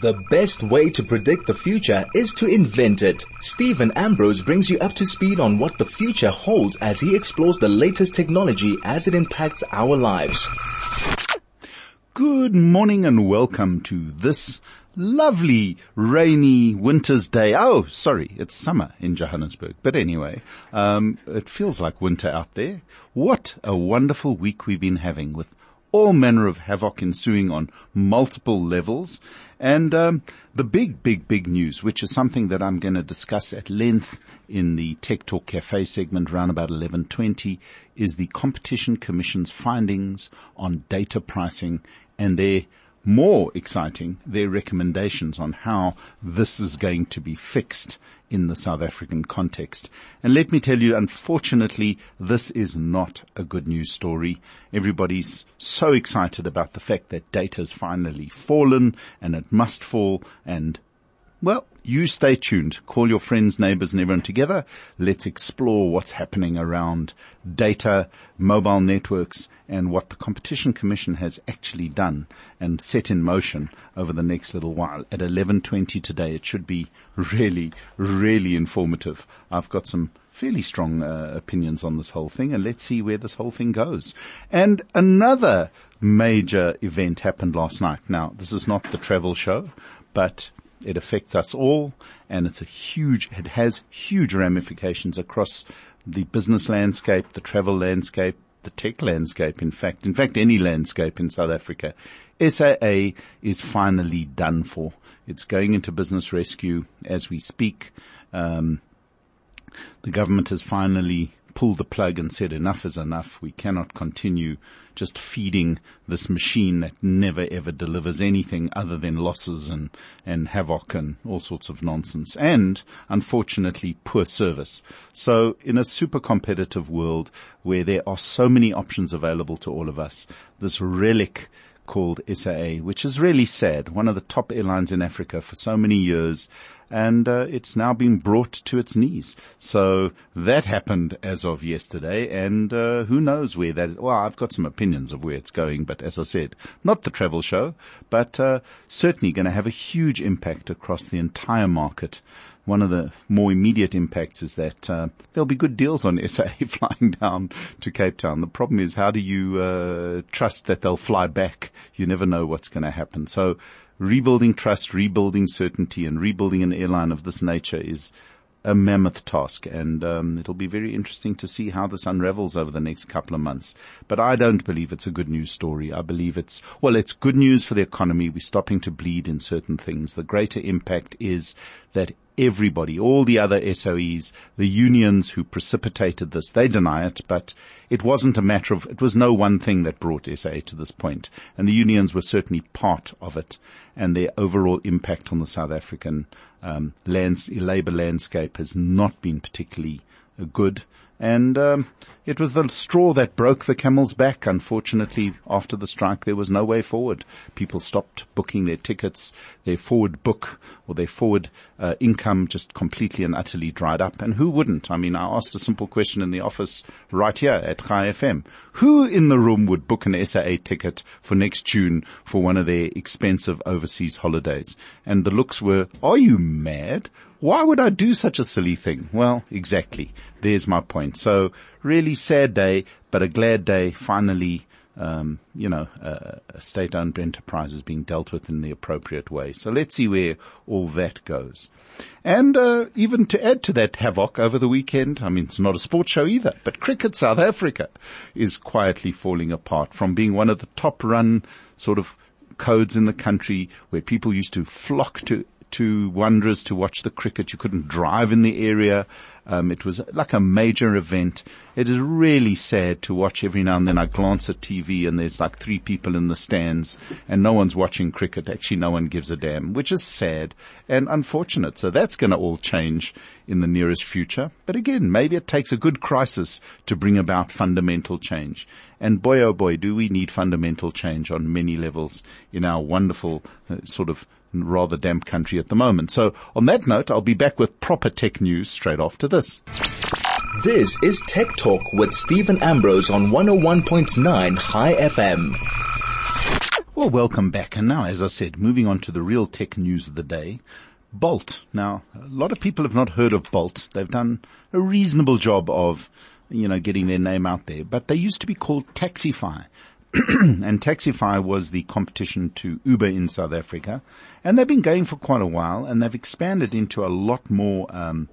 The best way to predict the future is to invent it. Stephen Ambrose brings you up to speed on what the future holds as he explores the latest technology as it impacts our lives. Good morning and welcome to this lovely rainy winter's day. Oh, sorry, it's summer in Johannesburg. But anyway, um, it feels like winter out there. What a wonderful week we've been having with all manner of havoc ensuing on multiple levels. And um, the big, big, big news, which is something that I'm going to discuss at length in the Tech Talk Cafe segment around about 11.20, is the Competition Commission's findings on data pricing and their more exciting, their recommendations on how this is going to be fixed in the South African context. And let me tell you, unfortunately, this is not a good news story. Everybody's so excited about the fact that data has finally fallen and it must fall and well, you stay tuned. Call your friends, neighbors and everyone together. Let's explore what's happening around data, mobile networks and what the Competition Commission has actually done and set in motion over the next little while. At 11.20 today, it should be really, really informative. I've got some fairly strong uh, opinions on this whole thing and let's see where this whole thing goes. And another major event happened last night. Now, this is not the travel show, but it affects us all and it's a huge, it has huge ramifications across the business landscape, the travel landscape, the tech landscape, in fact, in fact, any landscape in South Africa. SAA is finally done for. It's going into business rescue as we speak. Um, the government has finally pulled the plug and said enough is enough. We cannot continue just feeding this machine that never ever delivers anything other than losses and, and havoc and all sorts of nonsense and unfortunately poor service. So in a super competitive world where there are so many options available to all of us, this relic called SAA, which is really sad. One of the top airlines in Africa for so many years, and uh, it's now been brought to its knees. So that happened as of yesterday, and uh, who knows where that is. Well, I've got some opinions of where it's going, but as I said, not the travel show, but uh, certainly going to have a huge impact across the entire market one of the more immediate impacts is that uh, there'll be good deals on SA flying down to Cape Town. The problem is how do you uh, trust that they'll fly back? You never know what's going to happen. So rebuilding trust, rebuilding certainty, and rebuilding an airline of this nature is a mammoth task, and um, it'll be very interesting to see how this unravels over the next couple of months. But I don't believe it's a good news story. I believe it's well, it's good news for the economy. We're stopping to bleed in certain things. The greater impact is that everybody, all the other SOEs, the unions who precipitated this, they deny it, but it wasn't a matter of, it was no one thing that brought SA to this point. point, and the unions were certainly part of it, and their overall impact on the South African um, lands, labour landscape has not been particularly uh, good. And um, it was the straw that broke the camel's back. Unfortunately, after the strike, there was no way forward. People stopped booking their tickets. Their forward book or their forward uh, income just completely and utterly dried up. And who wouldn't? I mean, I asked a simple question in the office right here at Chai FM. Who in the room would book an SAA ticket for next June for one of their expensive overseas holidays? And the looks were, are you mad? Why would I do such a silly thing? Well, exactly. There's my point. So really sad day, but a glad day. Finally, um, you know, uh, a state-owned enterprise is being dealt with in the appropriate way. So let's see where all that goes. And uh, even to add to that havoc over the weekend, I mean, it's not a sports show either, but Cricket South Africa is quietly falling apart from being one of the top-run sort of codes in the country where people used to flock to to Wanderers to watch the cricket. You couldn't drive in the area. Um, it was like a major event. It is really sad to watch every now and then. I glance at TV and there's like three people in the stands and no one's watching cricket. Actually, no one gives a damn, which is sad and unfortunate. So that's going to all change in the nearest future. But again, maybe it takes a good crisis to bring about fundamental change. And boy, oh boy, do we need fundamental change on many levels in our wonderful uh, sort of rather damp country at the moment. So on that note, I'll be back with proper tech news straight after this. This is Tech Talk with Stephen Ambrose on 101.9 Chai FM. Well, welcome back. And now, as I said, moving on to the real tech news of the day. Bolt. Now, a lot of people have not heard of Bolt. They've done a reasonable job of, you know, getting their name out there, but they used to be called Taxify. and Taxify was the competition to Uber in South Africa. And they've been going for quite a while and they've expanded into a lot more, um,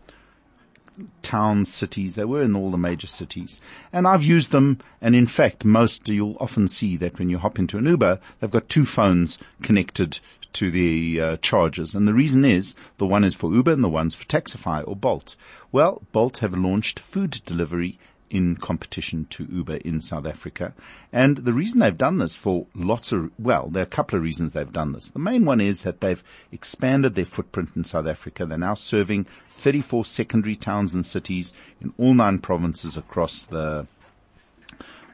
towns, cities. They were in all the major cities. And I've used them. And in fact, most, you'll often see that when you hop into an Uber, they've got two phones connected to the uh, chargers. And the reason is the one is for Uber and the one's for Taxify or Bolt. Well, Bolt have launched food delivery in competition to Uber in South Africa. And the reason they've done this for lots of, well, there are a couple of reasons they've done this. The main one is that they've expanded their footprint in South Africa. They're now serving 34 secondary towns and cities in all nine provinces across the,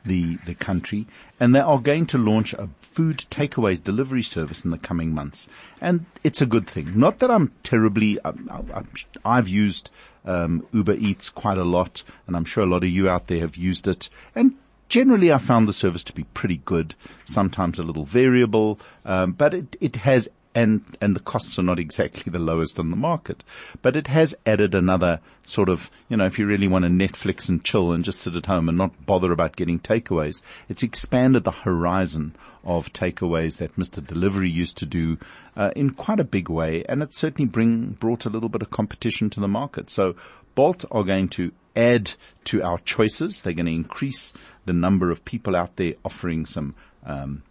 the, the country and they are going to launch a food takeaway delivery service in the coming months. And it's a good thing. Not that I'm terribly, uh, uh, i have used um, Uber Eats quite a lot and I'm sure a lot of you out there have used it. And generally I found the service to be pretty good, sometimes a little variable, um, but it, it has and, and the costs are not exactly the lowest on the market. But it has added another sort of, you know, if you really want to Netflix and chill and just sit at home and not bother about getting takeaways, it's expanded the horizon of takeaways that Mr. Delivery used to do uh, in quite a big way, and it certainly bring brought a little bit of competition to the market. So Bolt are going to add to our choices. They're going to increase the number of people out there offering some um,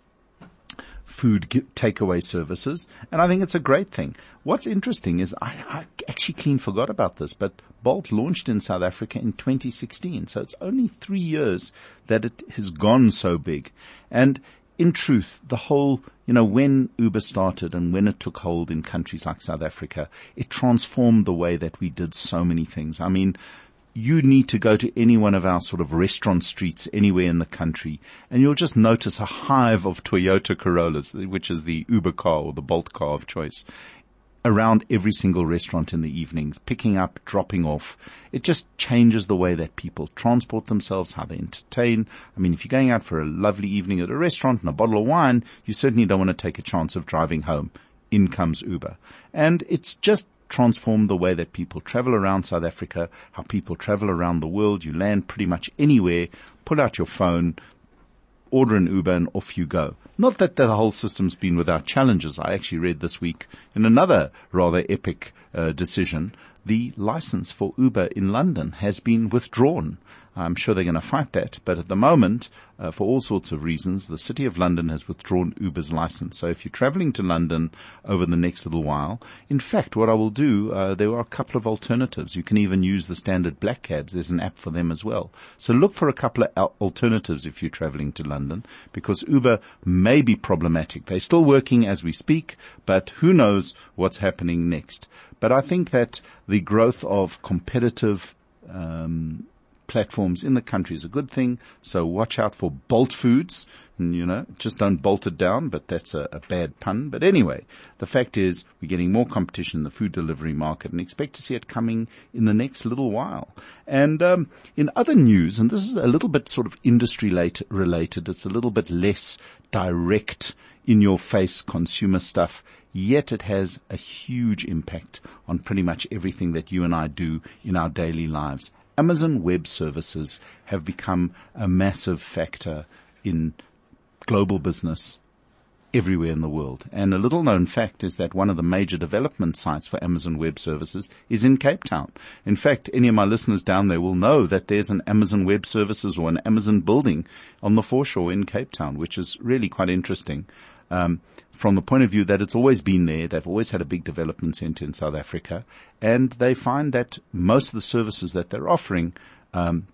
food takeaway services. And I think it's a great thing. What's interesting is I, I, actually clean forgot about this, but Bolt launched in South Africa in 2016. So it's only three years that it has gone so big. And in truth, the whole, you know, when Uber started and when it took hold in countries like South Africa, it transformed the way that we did so many things. I mean, you need to go to any one of our sort of restaurant streets anywhere in the country and you'll just notice a hive of Toyota Corollas, which is the Uber car or the Bolt car of choice around every single restaurant in the evenings, picking up, dropping off. It just changes the way that people transport themselves, how they entertain. I mean, if you're going out for a lovely evening at a restaurant and a bottle of wine, you certainly don't want to take a chance of driving home. In comes Uber. And it's just transformed the way that people travel around South Africa, how people travel around the world. You land pretty much anywhere, pull out your phone, order an Uber and off you go. Not that the whole system's been without challenges. I actually read this week in another rather epic uh, decision, the license for Uber in London has been withdrawn. I'm sure they're going to fight that. But at the moment, uh, for all sorts of reasons, the City of London has withdrawn Uber's license. So if you're traveling to London over the next little while, in fact, what I will do, uh, there are a couple of alternatives. You can even use the standard black cabs. There's an app for them as well. So look for a couple of alternatives if you're traveling to London because Uber may be problematic. They're still working as we speak, but who knows what's happening next. But I think that the growth of competitive um, platforms in the country is a good thing. So watch out for bolt foods. You know, just don't bolt it down, but that's a, a, bad pun. But anyway, the fact is we're getting more competition in the food delivery market and expect to see it coming in the next little while. And um, in other news, and this is a little bit sort of industry related, it's a little bit less direct in your face consumer stuff, yet it has a huge impact on pretty much everything that you and I do in our daily lives. Amazon Web Services have become a massive factor in global business everywhere in the world. And a little known fact is that one of the major development sites for Amazon Web Services is in Cape Town. In fact, any of my listeners down there will know that there's an Amazon Web Services or an Amazon building on the foreshore in Cape Town, which is really quite interesting. Um, from the point of view that it's always been there. They've always had a big development center in South Africa and they find that most of the services that they're offering, um,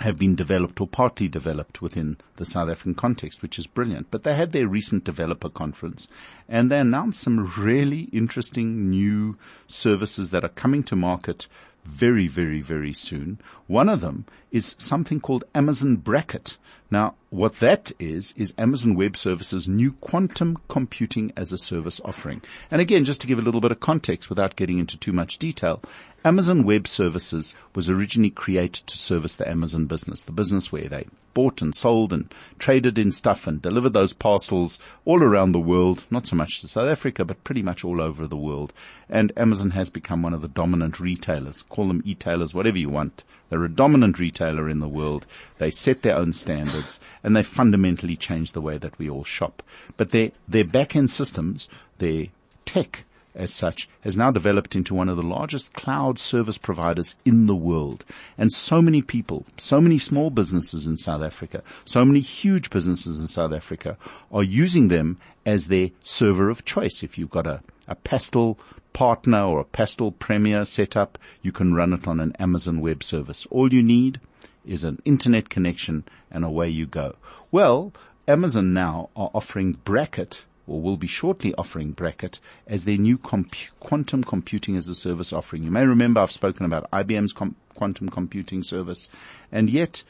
have been developed or partly developed within the South African context, which is brilliant. But they had their recent developer conference and they announced some really interesting new services that are coming to market very, very, very soon. One of them is something called Amazon Braket. Now, what that is, is Amazon Web Services' new quantum computing as a service offering. And again, just to give a little bit of context without getting into too much detail, Amazon Web Services was originally created to service the Amazon business, the business where they bought and sold and traded in stuff and delivered those parcels all around the world, not so much to South Africa, but pretty much all over the world. And Amazon has become one of the dominant retailers. Call them e-tailers, whatever you want. They're a dominant retailer in the world. They set their own standards and they fundamentally change the way that we all shop. But their, their back-end systems, their tech, as such, has now developed into one of the largest cloud service providers in the world. And so many people, so many small businesses in South Africa, so many huge businesses in South Africa are using them as their server of choice. If you've got a, a Pastel partner or a Pastel Premier set up, you can run it on an Amazon web service. All you need is an internet connection and away you go. Well, Amazon now are offering Braket or will be shortly offering Braket as their new compu- quantum computing as a service offering. You may remember I've spoken about IBM's com- quantum computing service and yet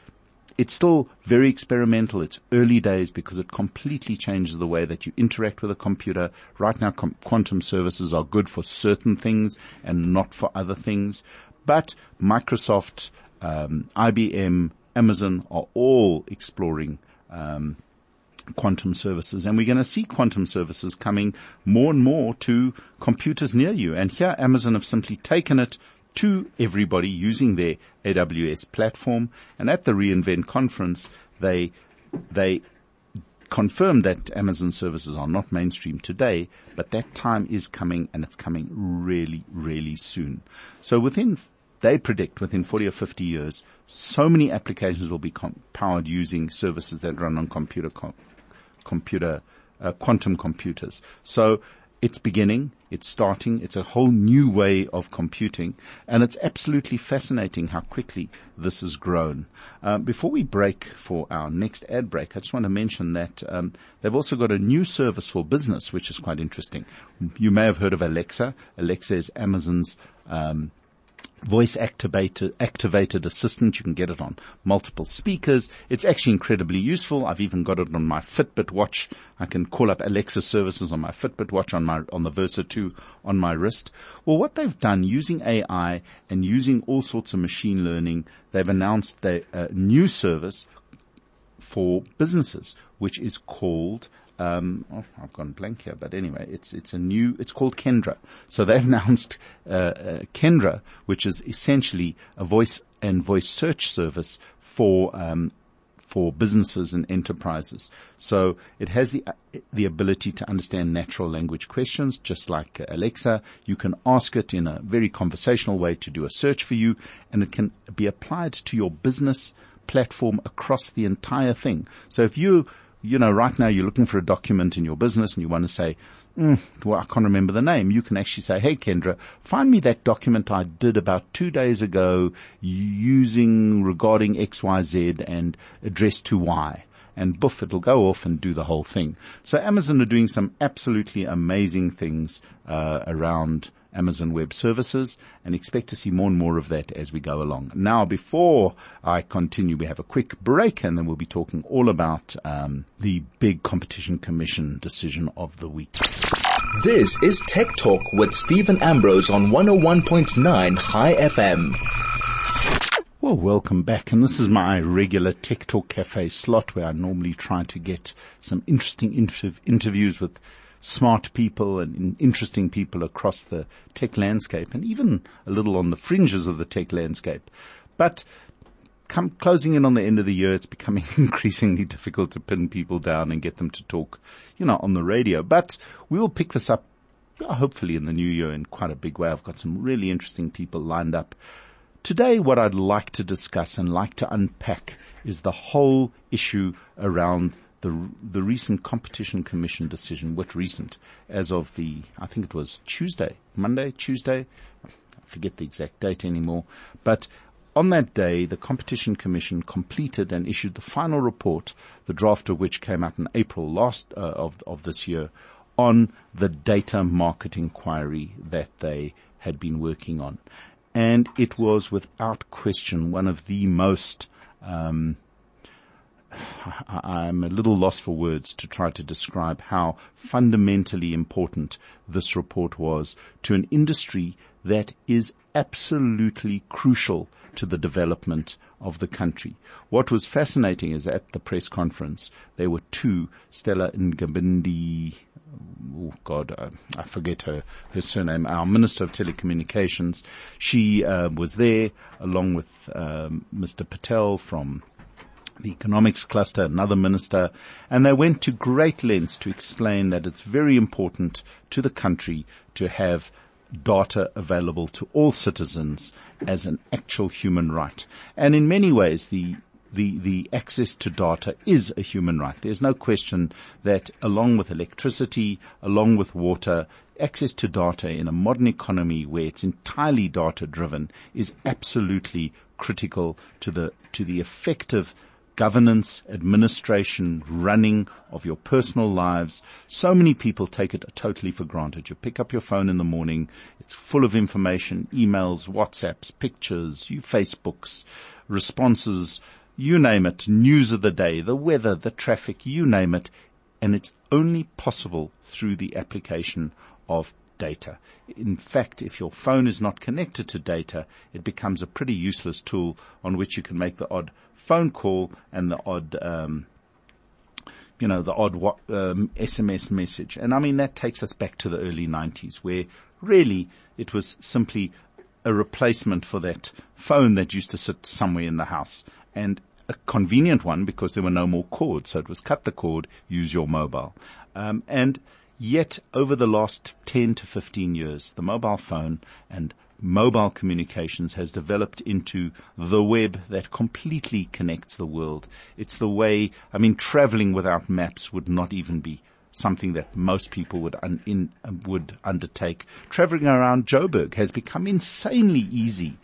it's still very experimental. It's early days because it completely changes the way that you interact with a computer. Right now, com- quantum services are good for certain things and not for other things. But Microsoft, um, IBM, Amazon are all exploring um, quantum services. And we're going to see quantum services coming more and more to computers near you. And here Amazon have simply taken it to everybody using their AWS platform. And at the reInvent conference, they, they confirmed that Amazon services are not mainstream today, but that time is coming and it's coming really, really soon. So within they predict within 40 or 50 years, so many applications will be com- powered using services that run on computer com- computer, uh, quantum computers. So it's beginning, it's starting, it's a whole new way of computing, and it's absolutely fascinating how quickly this has grown. Uh, before we break for our next ad break, I just want to mention that um, they've also got a new service for business, which is quite interesting. You may have heard of Alexa. Alexa is Amazon's um, voice activated, activated assistant. You can get it on multiple speakers. It's actually incredibly useful. I've even got it on my Fitbit watch. I can call up Alexa services on my Fitbit watch on my, on the Versa 2 on my wrist. Well, what they've done using AI and using all sorts of machine learning, they've announced a new service for businesses, which is called um, oh, I've gone blank here, but anyway, it's it's a new. It's called Kendra. So they've announced uh, uh, Kendra, which is essentially a voice and voice search service for um, for businesses and enterprises. So it has the the ability to understand natural language questions, just like Alexa. You can ask it in a very conversational way to do a search for you, and it can be applied to your business platform across the entire thing. So if you you know, right now you're looking for a document in your business and you want to say, mm, well, I can't remember the name. You can actually say, hey, Kendra, find me that document I did about two days ago using regarding XYZ and addressed to Y. And boof, it'll go off and do the whole thing. So Amazon are doing some absolutely amazing things uh, around Amazon Web Services and expect to see more and more of that as we go along. Now, before I continue, we have a quick break and then we'll be talking all about um, the big competition commission decision of the week. This is Tech Talk with Stephen Ambrose on 101.9 Chai FM. Well, welcome back. And this is my regular Tech Talk Cafe slot where I normally try to get some interesting inter- interviews with smart people and interesting people across the tech landscape and even a little on the fringes of the tech landscape. But come closing in on the end of the year, it's becoming increasingly difficult to pin people down and get them to talk, you know, on the radio. But we will pick this up hopefully in the new year in quite a big way. I've got some really interesting people lined up. Today, what I'd like to discuss and like to unpack is the whole issue around the the recent competition commission decision, what recent, as of the I think it was Tuesday, Monday, Tuesday, I forget the exact date anymore, but on that day, the Competition Commission completed and issued the final report, the draft of which came out in April last uh, of of this year, on the data market inquiry that they had been working on, and it was without question one of the most um, I'm a little lost for words to try to describe how fundamentally important this report was to an industry that is absolutely crucial to the development of the country. What was fascinating is at the press conference, there were two, Stella Ndabeni, oh God, I, forget her, her surname, our Minister of Telecommunications. She uh, was there along with um, Mr. Patel from the economics cluster, another minister, and they went to great lengths to explain that it's very important to the country to have data available to all citizens as an actual human right. And in many ways, the the, the access to data is a human right. There's no question that along with electricity, along with water, access to data in a modern economy where it's entirely data driven is absolutely critical to the, to the effective governance, administration, running of your personal lives. So many people take it totally for granted. You pick up your phone in the morning. It's full of information, emails, WhatsApps, pictures, you Facebooks, responses, you name it, news of the day, the weather, the traffic, you name it. And it's only possible through the application of data. In fact, if your phone is not connected to data, it becomes a pretty useless tool on which you can make the odd phone call and the odd, um, you know, the odd um, SMS message. And I mean, that takes us back to the early 90s where really it was simply a replacement for that phone that used to sit somewhere in the house and a convenient one because there were no more cords. So it was cut the cord, use your mobile. Um, and Yet over the last 10 to 15 years, the mobile phone and mobile communications has developed into the web that completely connects the world. It's the way, I mean, traveling without maps would not even be something that most people would un, in, would undertake. Traveling around Joburg has become insanely easy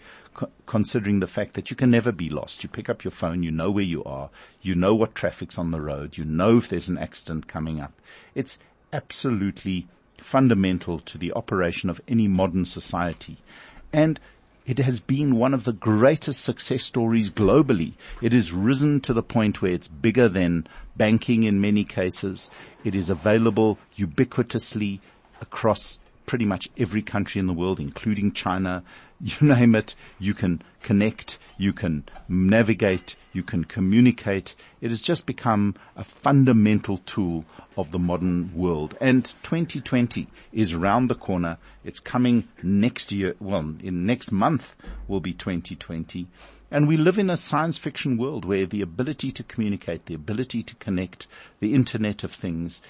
considering the fact that you can never be lost. You pick up your phone, you know where you are, you know what traffic's on the road, you know if there's an accident coming up. It's absolutely fundamental to the operation of any modern society. And it has been one of the greatest success stories globally. It has risen to the point where it's bigger than banking in many cases. It is available ubiquitously across pretty much every country in the world, including China. You name it, you can connect, you can navigate, you can communicate. It has just become a fundamental tool of the modern world. And 2020 is round the corner. It's coming next year. Well, in next month will be 2020. And we live in a science fiction world where the ability to communicate, the ability to connect, the internet of things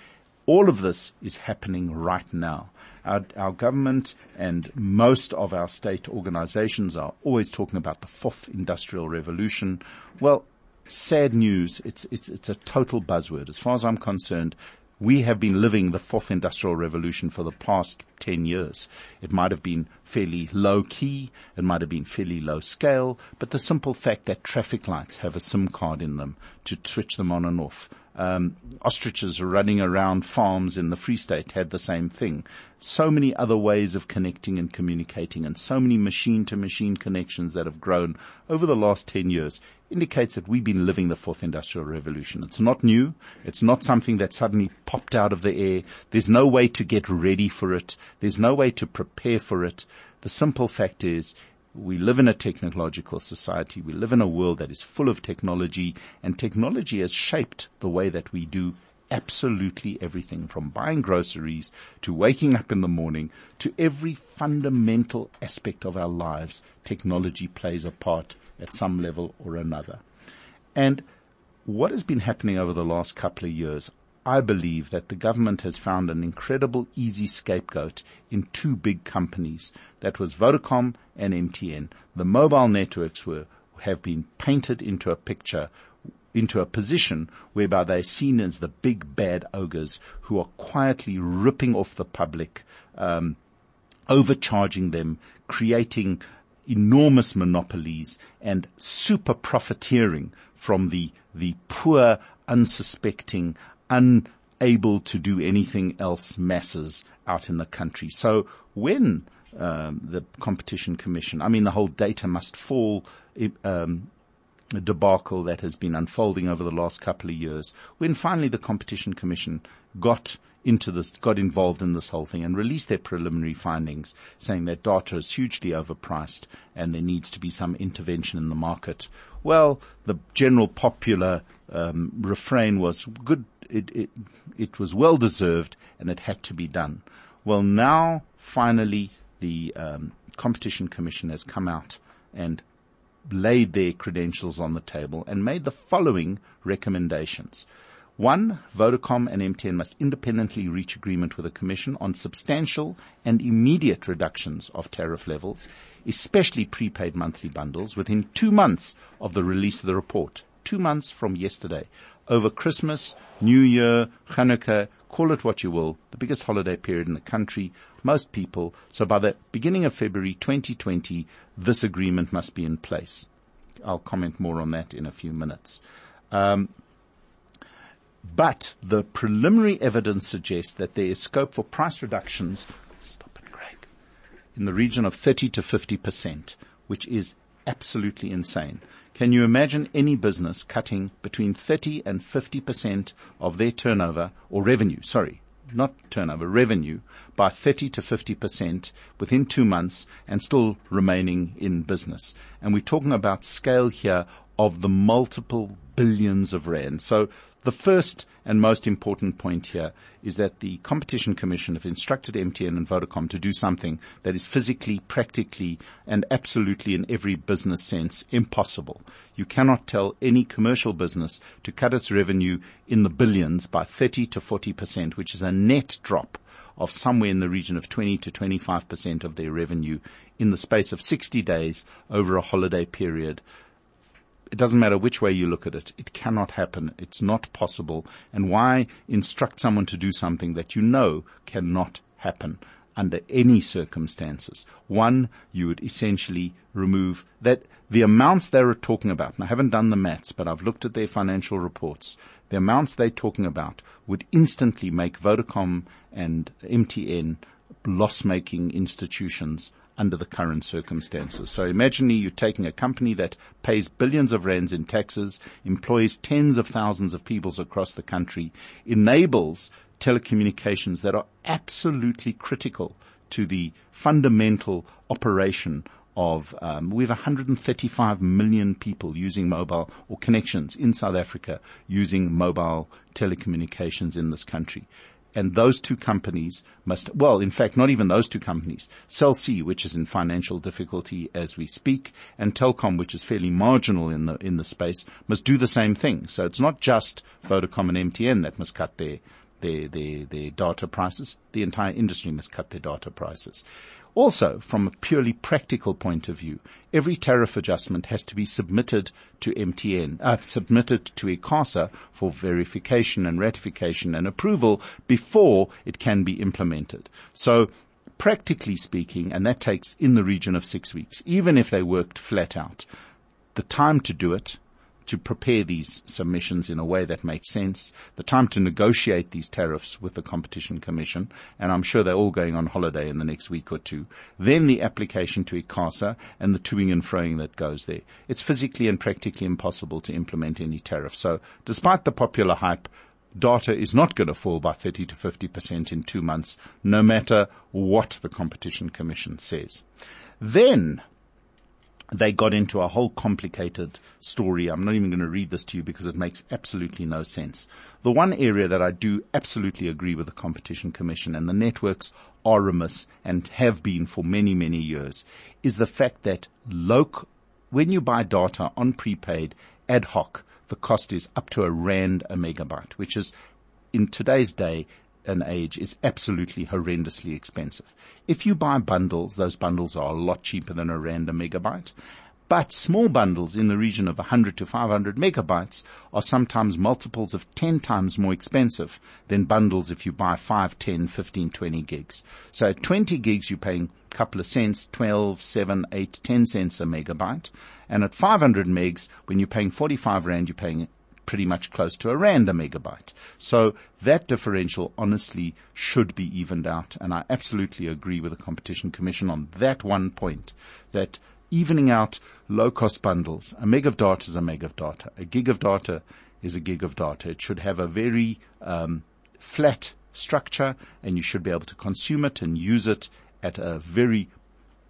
all of this is happening right now. Our, our, government and most of our state organizations are always talking about the fourth industrial revolution. Well, sad news. It's, it's, it's a total buzzword. As far as I'm concerned, we have been living the fourth industrial revolution for the past 10 years. It might have been fairly low key. It might have been fairly low scale, but the simple fact that traffic lights have a SIM card in them to switch them on and off um, ostriches running around farms in the Free State had the same thing. So many other ways of connecting and communicating and so many machine to machine connections that have grown over the last 10 years indicates that we've been living the fourth industrial revolution. It's not new. It's not something that suddenly popped out of the air. There's no way to get ready for it. There's no way to prepare for it. The simple fact is we live in a technological society. We live in a world that is full of technology and technology has shaped the way that we do absolutely everything from buying groceries to waking up in the morning to every fundamental aspect of our lives. Technology plays a part at some level or another. And what has been happening over the last couple of years, I believe that the government has found an incredible easy scapegoat in two big companies. That was Vodacom and MTN. The mobile networks were, have been painted into a picture into a position whereby they're seen as the big bad ogres who are quietly ripping off the public, um, overcharging them, creating enormous monopolies and super profiteering from the the poor, unsuspecting, unable to do anything else masses out in the country. So when um, the competition commission, I mean, the whole data must fall um, debacle that has been unfolding over the last couple of years when finally the Competition Commission got into this, got involved in this whole thing and released their preliminary findings saying that data is hugely overpriced and there needs to be some intervention in the market. Well, the general popular um, refrain was good. It, it, it was well deserved and it had to be done. Well, now finally the um, competition commission has come out and laid their credentials on the table and made the following recommendations. One, Vodacom and MTN must independently reach agreement with the Commission on substantial and immediate reductions of tariff levels, especially prepaid monthly bundles, within two months of the release of the report. Two months from yesterday. Over Christmas, New Year, Hanukkah, call it what you will, the biggest holiday period in the country, most people. So by the beginning of February 2020, this agreement must be in place. I'll comment more on that in a few minutes. Um, but the preliminary evidence suggests that there is scope for price reductions, stop it, Craig, in the region of 30 to 50%, which is absolutely insane. Can you imagine any business cutting between 30 and 50% of their turnover or revenue, sorry, not turnover, revenue by 30 to 50% within two months and still remaining in business. And we're talking about scale here of the multiple billions of rand. So the first and most important point here is that the Competition Commission have instructed MTN and Vodacom to do something that is physically, practically, and absolutely in every business sense impossible. You cannot tell any commercial business to cut its revenue in the billions by 30 to 40%, which is a net drop of somewhere in the region of 20 to 25% of their revenue in the space of 60 days over a holiday period it doesn't matter which way you look at it. It cannot happen. It's not possible. And why instruct someone to do something that you know cannot happen under any circumstances? One, you would essentially remove that the amounts they are talking about, and I haven't done the maths, but I've looked at their financial reports. The amounts they're talking about would instantly make Vodacom and MTN loss-making institutions under the current circumstances. So imagine you're taking a company that pays billions of rands in taxes, employs tens of thousands of people across the country, enables telecommunications that are absolutely critical to the fundamental operation of um, we have 135 million people using mobile or connections in South Africa using mobile telecommunications in this country and those two companies must, well, in fact, not even those two companies, Cell C, which is in financial difficulty as we speak, and Telkom, which is fairly marginal in the, in the space, must do the same thing. So it's not just Vodacom and MTN that must cut their, their, their, their data prices. The entire industry must cut their data prices. Also, from a purely practical point of view, every tariff adjustment has to be submitted to MTN, uh, submitted to ICASA for verification and ratification and approval before it can be implemented. So practically speaking, and that takes in the region of six weeks, even if they worked flat out, the time to do it to prepare these submissions in a way that makes sense, the time to negotiate these tariffs with the Competition Commission, and I'm sure they're all going on holiday in the next week or two, then the application to ICASA and the toing and froing that goes there. It's physically and practically impossible to implement any tariff. So despite the popular hype, data is not going to fall by 30 to 50% in two months, no matter what the Competition Commission says. Then they got into a whole complicated story. I'm not even going to read this to you because it makes absolutely no sense. The one area that I do absolutely agree with the Competition Commission and the networks are remiss and have been for many, many years is the fact that local, when you buy data on prepaid ad hoc, the cost is up to a rand a megabyte, which is in today's day and age is absolutely horrendously expensive. If you buy bundles, those bundles are a lot cheaper than a rand a megabyte. But small bundles in the region of 100 to 500 megabytes are sometimes multiples of 10 times more expensive than bundles if you buy 5, 10, 15, 20 gigs. So at 20 gigs you're paying a couple of cents, 12, 7, 8, 10 cents a megabyte. And at 500 megs, when you're paying 45 rand, you're paying pretty much close to a rand a megabyte. So that differential honestly should be evened out. And I absolutely agree with the Competition Commission on that one point that evening out low cost bundles. A meg of data is a meg of data. A gig of data is a gig of data. It should have a very um, flat structure and you should be able to consume it and use it at a very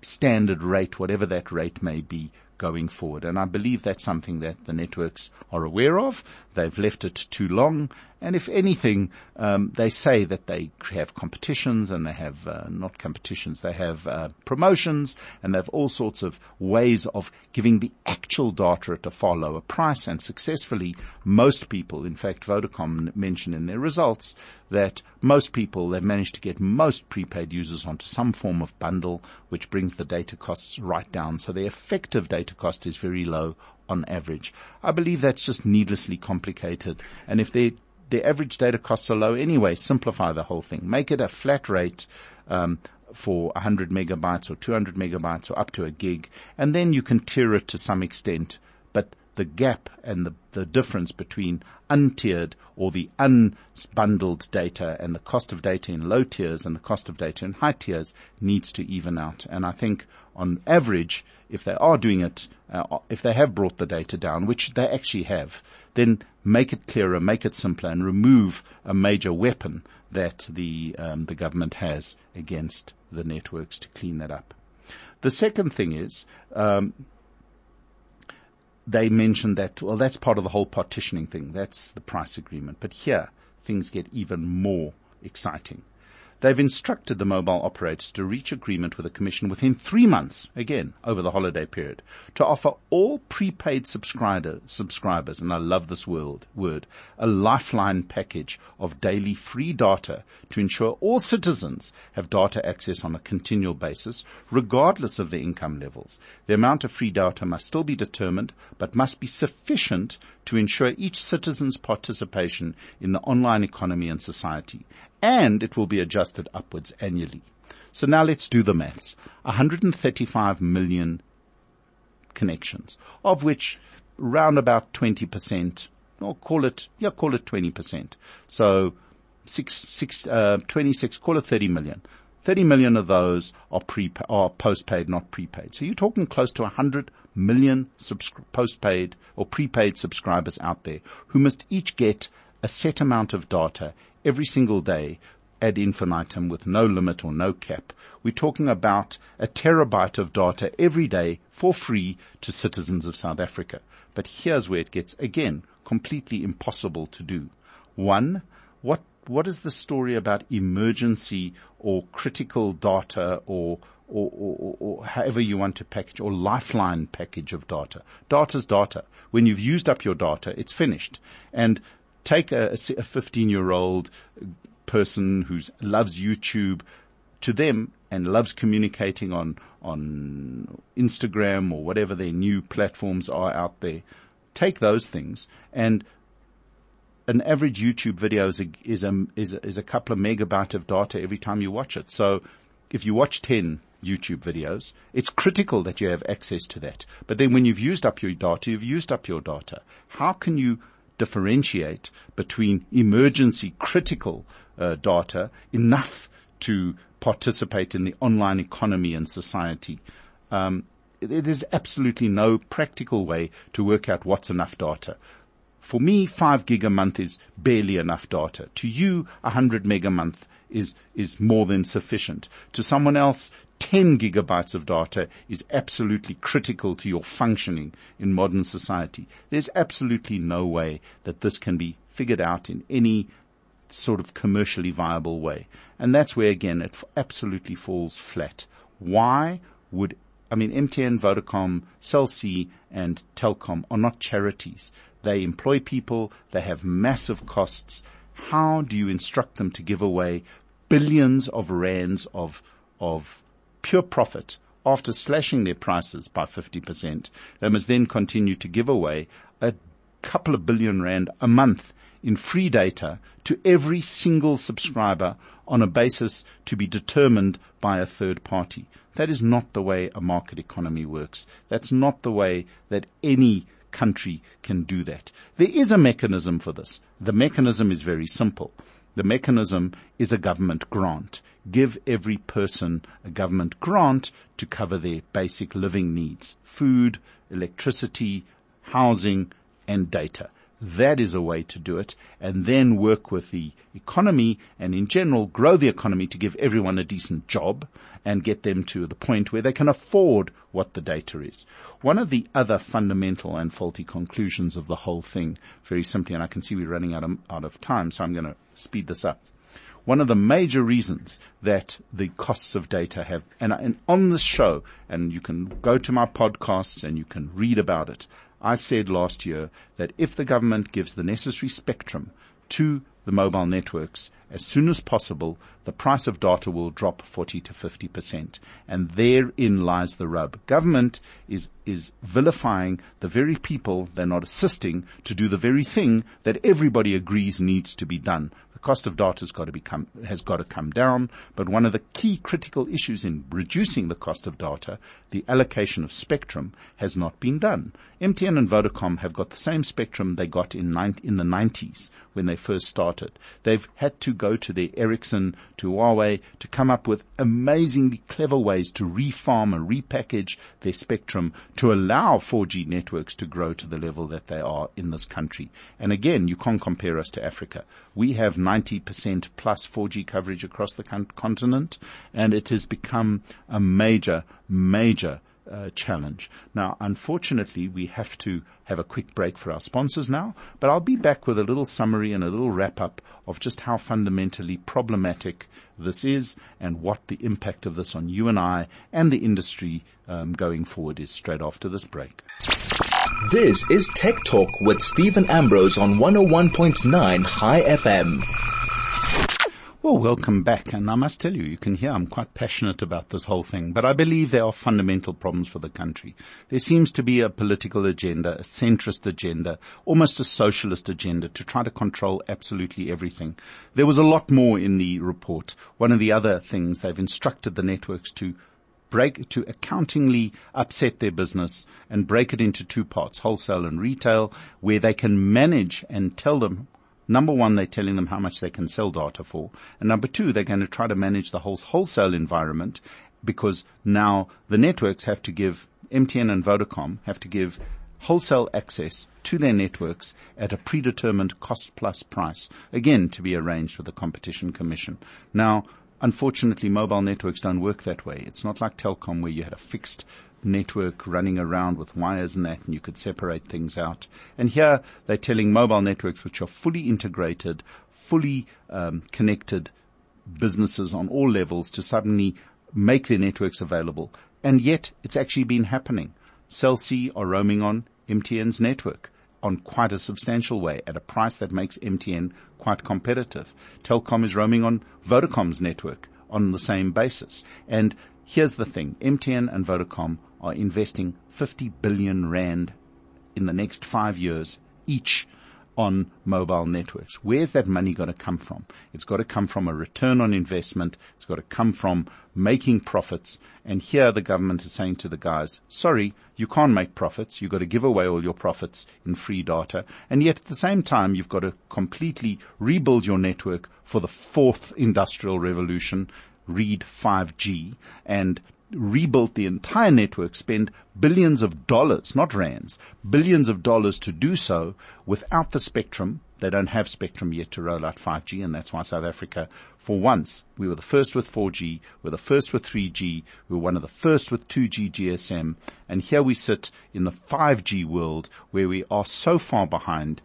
standard rate, whatever that rate may be going forward. And I believe that's something that the networks are aware of. They've left it too long. And if anything, um, they say that they have competitions and they have uh, not competitions, they have uh, promotions and they have all sorts of ways of giving the actual data at a far lower price. And successfully, most people, in fact, Vodacom mentioned in their results that most people, they've managed to get most prepaid users onto some form of bundle, which brings the data costs right down. So the effective data cost is very low on average. I believe that's just needlessly complicated. And if they the average data costs are low anyway, simplify the whole thing. Make it a flat rate um, for 100 megabytes or 200 megabytes or up to a gig, and then you can tier it to some extent. But the gap and the, the difference between untiered or the unbundled data and the cost of data in low tiers and the cost of data in high tiers needs to even out. And I think on average, if they are doing it, uh, if they have brought the data down, which they actually have, then make it clearer, make it simpler, and remove a major weapon that the um, the government has against the networks to clean that up. The second thing is. Um, they mentioned that, well, that's part of the whole partitioning thing. That's the price agreement. But here, things get even more exciting. They've instructed the mobile operators to reach agreement with the Commission within three months, again, over the holiday period, to offer all prepaid subscriber, subscribers, and I love this word, word, a lifeline package of daily free data to ensure all citizens have data access on a continual basis, regardless of their income levels. The amount of free data must still be determined, but must be sufficient to ensure each citizen's participation in the online economy and society and it will be adjusted upwards annually. So now let's do the maths. 135 million connections, of which round about 20%, or call it, yeah, call it 20%. So six, six, uh, 26, call it 30 million. 30 million of those are pre, are postpaid, not prepaid. So you're talking close to 100 million postpaid or prepaid subscribers out there who must each get a set amount of data every single day ad infinitum with no limit or no cap. We're talking about a terabyte of data every day for free to citizens of South Africa. But here's where it gets, again, completely impossible to do. One, what, what is the story about emergency or critical data or or, or, or, however you want to package, or lifeline package of data. Data's data. When you've used up your data, it's finished. And take a, a 15 year old person who loves YouTube to them and loves communicating on, on Instagram or whatever their new platforms are out there. Take those things and an average YouTube video is a, is a, is a, is a couple of megabyte of data every time you watch it. So if you watch 10 YouTube videos, it's critical that you have access to that. But then when you've used up your data, you've used up your data. How can you differentiate between emergency critical uh, data enough to participate in the online economy and society. Um, there's absolutely no practical way to work out what's enough data. For me, five gig a month is barely enough data. To you, a hundred meg a month is, is more than sufficient. To someone else, 10 gigabytes of data is absolutely critical to your functioning in modern society. There's absolutely no way that this can be figured out in any sort of commercially viable way. And that's where again it absolutely falls flat. Why would, I mean, MTN, Vodacom, Cell C and Telkom are not charities. They employ people. They have massive costs. How do you instruct them to give away billions of rands of, of pure profit after slashing their prices by 50%, they must then continue to give away a couple of billion rand a month in free data to every single subscriber on a basis to be determined by a third party. That is not the way a market economy works. That's not the way that any country can do that. There is a mechanism for this. The mechanism is very simple. The mechanism is a government grant. Give every person a government grant to cover their basic living needs. Food, electricity, housing, and data. That is a way to do it and then work with the economy and in general grow the economy to give everyone a decent job and get them to the point where they can afford what the data is. One of the other fundamental and faulty conclusions of the whole thing, very simply, and I can see we're running out of, out of time, so I'm going to speed this up. One of the major reasons that the costs of data have, and, and on this show, and you can go to my podcasts and you can read about it, I said last year that if the government gives the necessary spectrum to the mobile networks, as soon as possible, the price of data will drop 40 to 50%. And therein lies the rub. Government is, is vilifying the very people they're not assisting to do the very thing that everybody agrees needs to be done cost of data has got to become, has got to come down. But one of the key critical issues in reducing the cost of data, the allocation of spectrum, has not been done. MTN and Vodacom have got the same spectrum they got in, in the 90s when they first started. They've had to go to their Ericsson, to Huawei, to come up with amazingly clever ways to refarm and repackage their spectrum to allow 4G networks to grow to the level that they are in this country. And again, you can't compare us to Africa. We have 90% plus 4G coverage across the con- continent, and it has become a major, major uh, challenge. Now, unfortunately, we have to have a quick break for our sponsors now, but I'll be back with a little summary and a little wrap up of just how fundamentally problematic this is and what the impact of this on you and I and the industry um, going forward is straight after this break. This is Tech Talk with Stephen Ambrose on 101.9 Chai FM. Well, welcome back. And I must tell you, you can hear I'm quite passionate about this whole thing, but I believe there are fundamental problems for the country. There seems to be a political agenda, a centrist agenda, almost a socialist agenda to try to control absolutely everything. There was a lot more in the report. One of the other things they've instructed the networks to break, to accountingly upset their business and break it into two parts, wholesale and retail, where they can manage and tell them Number one, they're telling them how much they can sell data for. And number two, they're going to try to manage the whole wholesale environment because now the networks have to give, MTN and Vodacom have to give wholesale access to their networks at a predetermined cost plus price, again to be arranged with the Competition Commission. Now, unfortunately, mobile networks don't work that way. It's not like telecom where you had a fixed network running around with wires and that, and you could separate things out. And here they're telling mobile networks which are fully integrated, fully um, connected businesses on all levels to suddenly make their networks available. And yet it's actually been happening. Cell C are roaming on MTN's network on quite a substantial way at a price that makes MTN quite competitive. Telkom is roaming on Vodacom's network on the same basis. And here's the thing. MTN and Vodacom are investing 50 billion rand in the next five years each on mobile networks. Where's that money got to come from? It's got to come from a return on investment. It's got to come from making profits. And here the government is saying to the guys, sorry, you can't make profits. You've got to give away all your profits in free data. And yet at the same time, you've got to completely rebuild your network for the fourth industrial revolution, read 5G and rebuilt the entire network, spend billions of dollars, not rands, billions of dollars to do so without the spectrum. They don't have spectrum yet to roll out 5G and that's why South Africa, for once, we were the first with 4G, we were the first with 3G, we were one of the first with 2G GSM, and here we sit in the 5G world where we are so far behind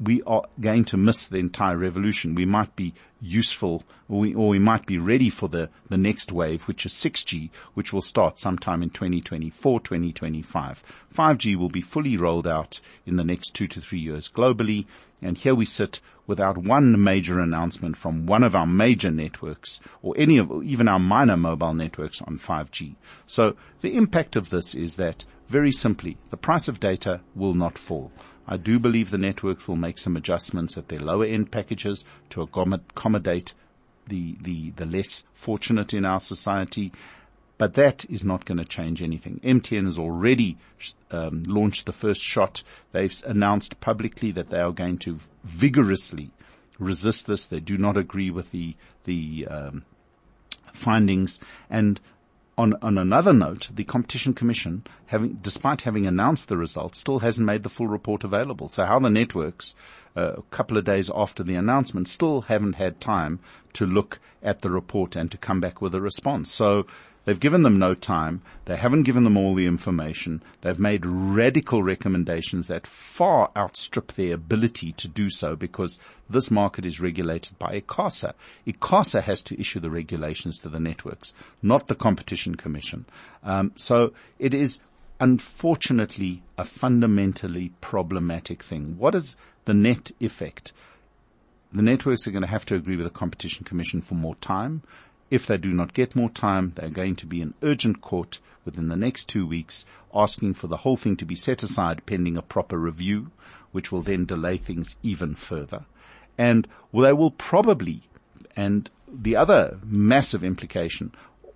we are going to miss the entire revolution. We might be useful or we, or we might be ready for the, the next wave, which is 6G, which will start sometime in 2024, 2025. 5G will be fully rolled out in the next two to three years globally. And here we sit without one major announcement from one of our major networks or any of, even our minor mobile networks on 5G. So the impact of this is that very simply, the price of data will not fall. I do believe the networks will make some adjustments at their lower end packages to accommodate the, the, the less fortunate in our society. But that is not going to change anything. MTN has already um, launched the first shot. They've announced publicly that they are going to vigorously resist this. They do not agree with the the um, findings. And on, on another note, the Competition Commission, having, despite having announced the results, still hasn't made the full report available. So how the networks, uh, a couple of days after the announcement, still haven't had time to look at the report and to come back with a response. So They've given them no time. They haven't given them all the information. They've made radical recommendations that far outstrip their ability to do so because this market is regulated by ICASA. ICASA has to issue the regulations to the networks, not the Competition Commission. Um, so it is unfortunately a fundamentally problematic thing. What is the net effect? The networks are going to have to agree with the Competition Commission for more time. If they do not get more time, they're going to be in urgent court within the next two weeks asking for the whole thing to be set aside pending a proper review, which will then delay things even further. And they will probably, and the other massive implication,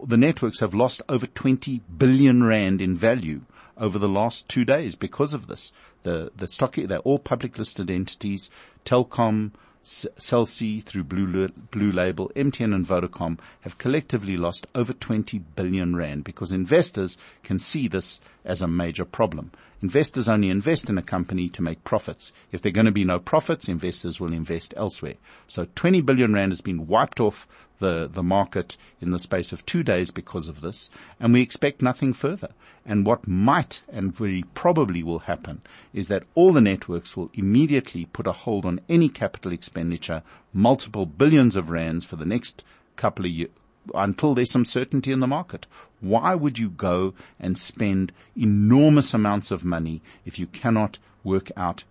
the networks have lost over 20 billion rand in value over the last two days because of this. The, the stock, they're all public listed entities. Telkom, Cell C through Blue, Blue Label, MTN and Vodacom have collectively lost over 20 billion rand because investors can see this as a major problem. Investors only invest in a company to make profits. If there are going to be no profits, investors will invest elsewhere. So 20 billion rand has been wiped off the, the market in the space of two days because of this, and we expect nothing further. And what might and very probably will happen is that all the networks will immediately put a hold on any capital expenditure, multiple billions of rands for the next couple of years, until there's some certainty in the market. Why would you go and spend enormous amounts of money if you cannot work out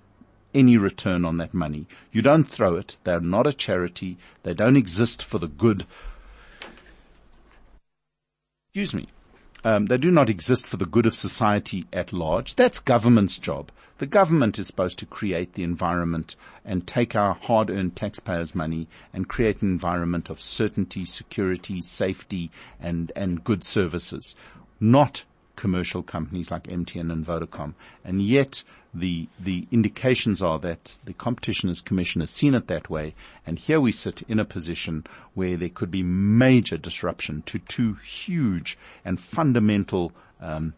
any return on that money. You don't throw it. They're not a charity. They don't exist for the good. Excuse me. Um, they do not exist for the good of society at large. That's government's job. The government is supposed to create the environment and take our hard-earned taxpayers' money and create an environment of certainty, security, safety, and and good services, not commercial companies like MTN and Vodacom. And yet the, the indications are that the Competitioners Commission has seen it that way. And here we sit in a position where there could be major disruption to two huge and fundamental, um,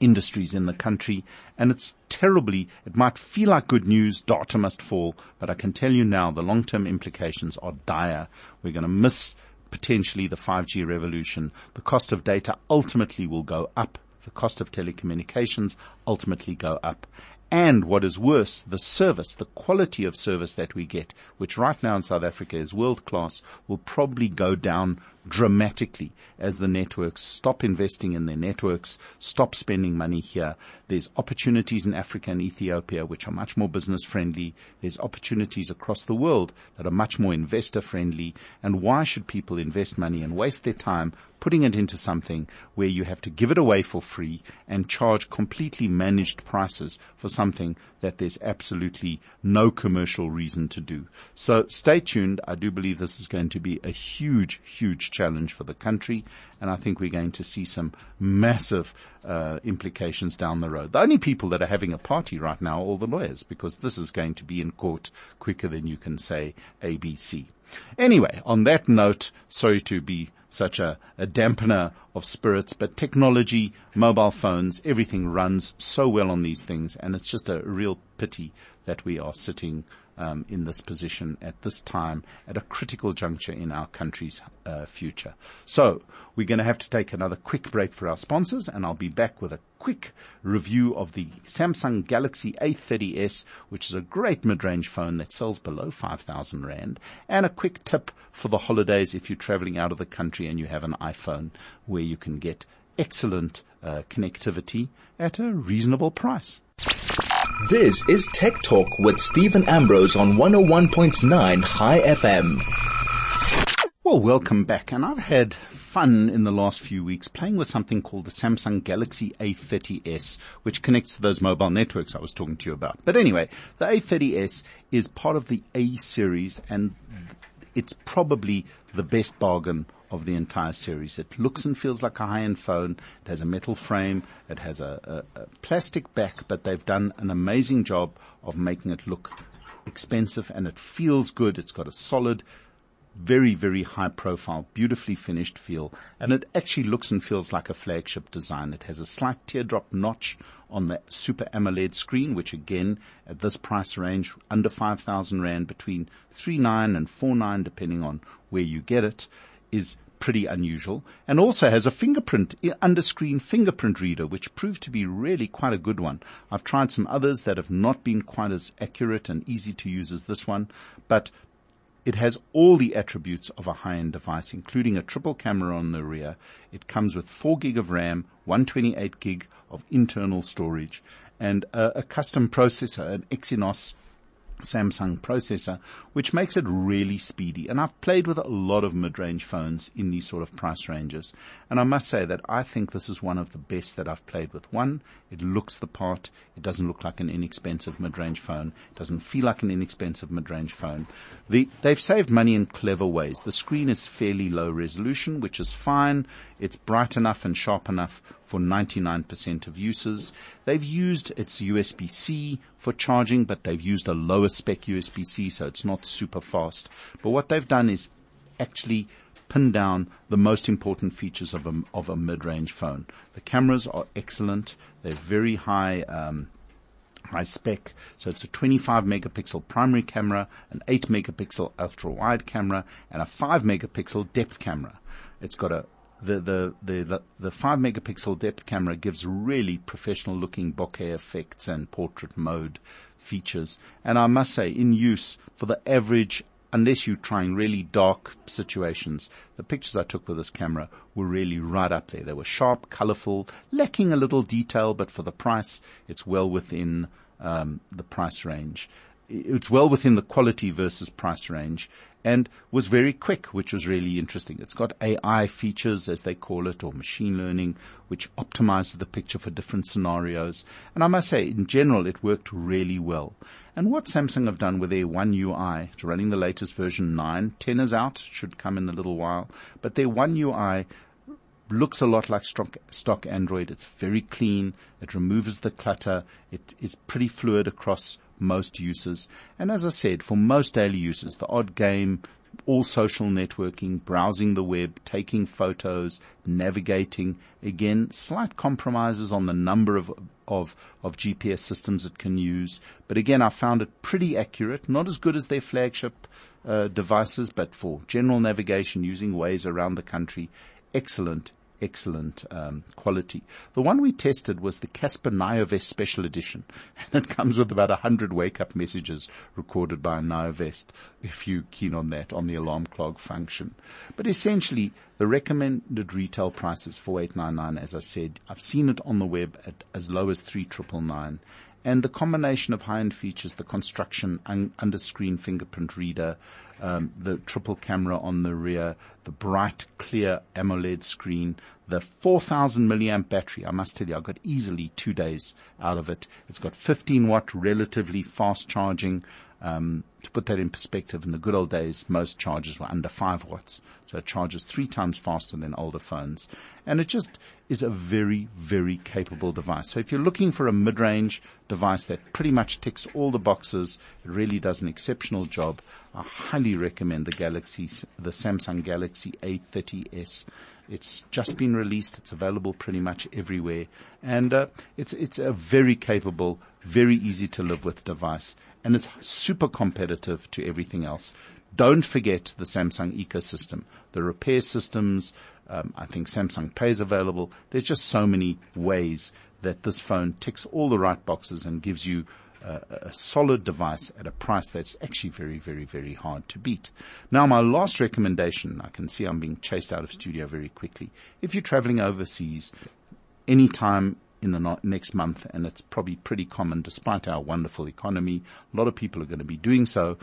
industries in the country. And it's terribly, it might feel like good news, data must fall, but I can tell you now the long-term implications are dire. We're going to miss potentially the 5G revolution. The cost of data ultimately will go up. The cost of telecommunications ultimately go up. And what is worse, the service, the quality of service that we get, which right now in South Africa is world class, will probably go down dramatically as the networks stop investing in their networks, stop spending money here. There's opportunities in Africa and Ethiopia which are much more business friendly. There's opportunities across the world that are much more investor friendly. And why should people invest money and waste their time putting it into something where you have to give it away for free and charge completely managed prices for something that there's absolutely no commercial reason to do. So stay tuned. I do believe this is going to be a huge, huge challenge for the country, and I think we're going to see some massive uh, implications down the road. The only people that are having a party right now are all the lawyers, because this is going to be in court quicker than you can say ABC. Anyway, on that note, sorry to be such a, a, dampener of spirits, but technology, mobile phones, everything runs so well on these things, and it's just a real pity that we are sitting um, in this position at this time at a critical juncture in our country's uh, future. So we're going to have to take another quick break for our sponsors, and I'll be back with a quick review of the Samsung Galaxy A30s, which is a great mid-range phone that sells below 5,000 Rand, and a quick tip for the holidays if you're traveling out of the country and you have an iPhone where you can get excellent uh, connectivity at a reasonable price. This is Tech Talk with Stephen Ambrose on 101.9 Chai FM. Well, welcome back. And I've had fun in the last few weeks playing with something called the Samsung Galaxy A30s, which connects to those mobile networks I was talking to you about. But anyway, the A30s is part of the A series and it's probably the best bargain of the entire series. It looks and feels like a high-end phone. It has a metal frame. It has a, a, a plastic back, but they've done an amazing job of making it look expensive and it feels good. It's got a solid, very, very high profile, beautifully finished feel. And it actually looks and feels like a flagship design. It has a slight teardrop notch on the Super AMOLED screen, which again, at this price range, under 5,000 Rand, between 3.9 and 4.9, depending on where you get it, is pretty unusual and also has a fingerprint under screen fingerprint reader, which proved to be really quite a good one. I've tried some others that have not been quite as accurate and easy to use as this one, but it has all the attributes of a high-end device, including a triple camera on the rear. It comes with 4 gig of RAM, 128 gig of internal storage, and a, a custom processor, an Exynos Samsung processor, which makes it really speedy. And I've played with a lot of mid-range phones in these sort of price ranges. And I must say that I think this is one of the best that I've played with. One, it looks the part. It doesn't look like an inexpensive mid-range phone. It doesn't feel like an inexpensive mid-range phone. The, they've saved money in clever ways. The screen is fairly low resolution, which is fine. It's bright enough and sharp enough for 99% of users. They've used its USB-C for charging, but they've used a lower spec USB-C, so it's not super fast. But what they've done is actually pin down the most important features of a, of a mid-range phone. The cameras are excellent. They're very high, um, high spec. So it's a 25 megapixel primary camera, an 8 megapixel ultra wide camera, and a 5 megapixel depth camera. It's got a the, the, the, the, 5 megapixel depth camera gives really professional looking bokeh effects and portrait mode features. And I must say, in use for the average, unless you're trying really dark situations, the pictures I took with this camera were really right up there. They were sharp, colorful, lacking a little detail, but for the price, it's well within um, the price range. It's well within the quality versus price range and was very quick, which was really interesting. It's got AI features, as they call it, or machine learning, which optimizes the picture for different scenarios. And I must say, in general, it worked really well. And what Samsung have done with their One UI, it's running the latest version 9, 10 is out, should come in a little while, but their One UI looks a lot like stock, stock Android. It's very clean. It removes the clutter. It is pretty fluid across most users. And as I said, for most daily users, the odd game, all social networking, browsing the web, taking photos, navigating. Again, slight compromises on the number of, of, of GPS systems it can use. But again, I found it pretty accurate, not as good as their flagship uh, devices, but for general navigation using Waze around the country, excellent excellent um, quality. The one we tested was the Cassper Nyovest Special Edition, and it comes with about 100 wake-up messages recorded by a Nyovest, if you're keen on that, on the alarm clock function. But essentially, the recommended retail price is 4899 as I said. I've seen it on the web at as low as 3999 and the combination of high-end features, the construction, un- under-screen fingerprint reader, um, the triple camera on the rear, the bright, clear AMOLED screen, the 4,000 milliamp battery. I must tell you, I got easily two days out of it. It's got 15 watt, relatively fast charging. Um, to put that in perspective, in the good old days, most chargers were under five watts. So it charges three times faster than older phones. And it just is a very, very capable device. So if you're looking for a mid-range device that pretty much ticks all the boxes, it really does an exceptional job. I highly recommend the Galaxy, the Samsung Galaxy A30s. It's just been released. It's available pretty much everywhere, and uh, it's it's a very capable, very easy to live with device, and it's super competitive to everything else. Don't forget the Samsung ecosystem, the repair systems. Um, I think Samsung Pay is available. There's just so many ways that this phone ticks all the right boxes and gives you a, solid device at a price that's actually very, very, very hard to beat. Now, my last recommendation, I can see I'm being chased out of studio very quickly. If you're traveling overseas, anytime in the next month, and it's probably pretty common despite our wonderful economy, a lot of people are going to be doing so,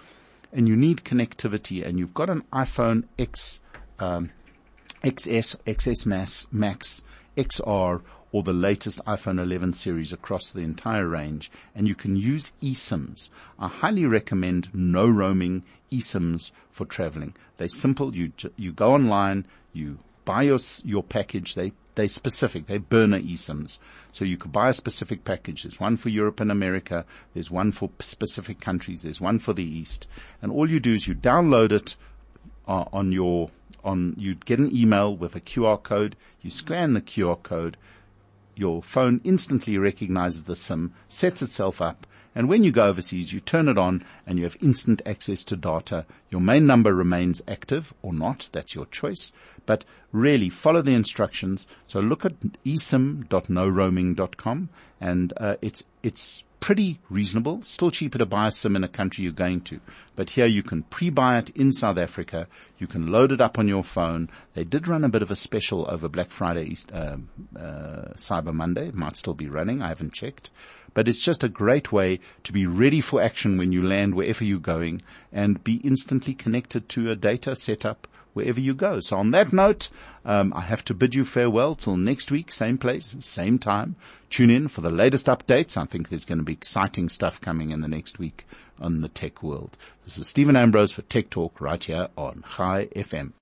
and you need connectivity, and you've got an iPhone X, um, XS, XS Max, Max, XR, or the latest iPhone 11 series across the entire range, and you can use eSIMs. I highly recommend no roaming eSIMs for traveling. They're simple. You, you go online, you buy your, your package, they they specific. They're burner eSIMs. So you could buy a specific package. There's one for Europe and America. There's one for specific countries. There's one for the East. And all you do is you download it uh, on your, on, you get an email with a QR code. You scan the QR code. Your phone instantly recognizes the SIM, sets itself up, and when you go overseas, you turn it on and you have instant access to data. Your main number remains active or not. That's your choice. But really follow the instructions. So look at esim.noroaming.com and uh, it's, it's pretty reasonable. Still cheaper to buy a SIM in a country you're going to. But here you can pre-buy it in South Africa. You can load it up on your phone. They did run a bit of a special over Black Friday, East, uh, uh, Cyber Monday. It might still be running. I haven't checked. But it's just a great way to be ready for action when you land wherever you're going and be instantly connected to a data setup wherever you go. So on that note, um, I have to bid you farewell till next week, same place, same time. Tune in for the latest updates. I think there's going to be exciting stuff coming in the next week on the tech world. This is Stephen Ambrose for Tech Talk right here on Chai FM.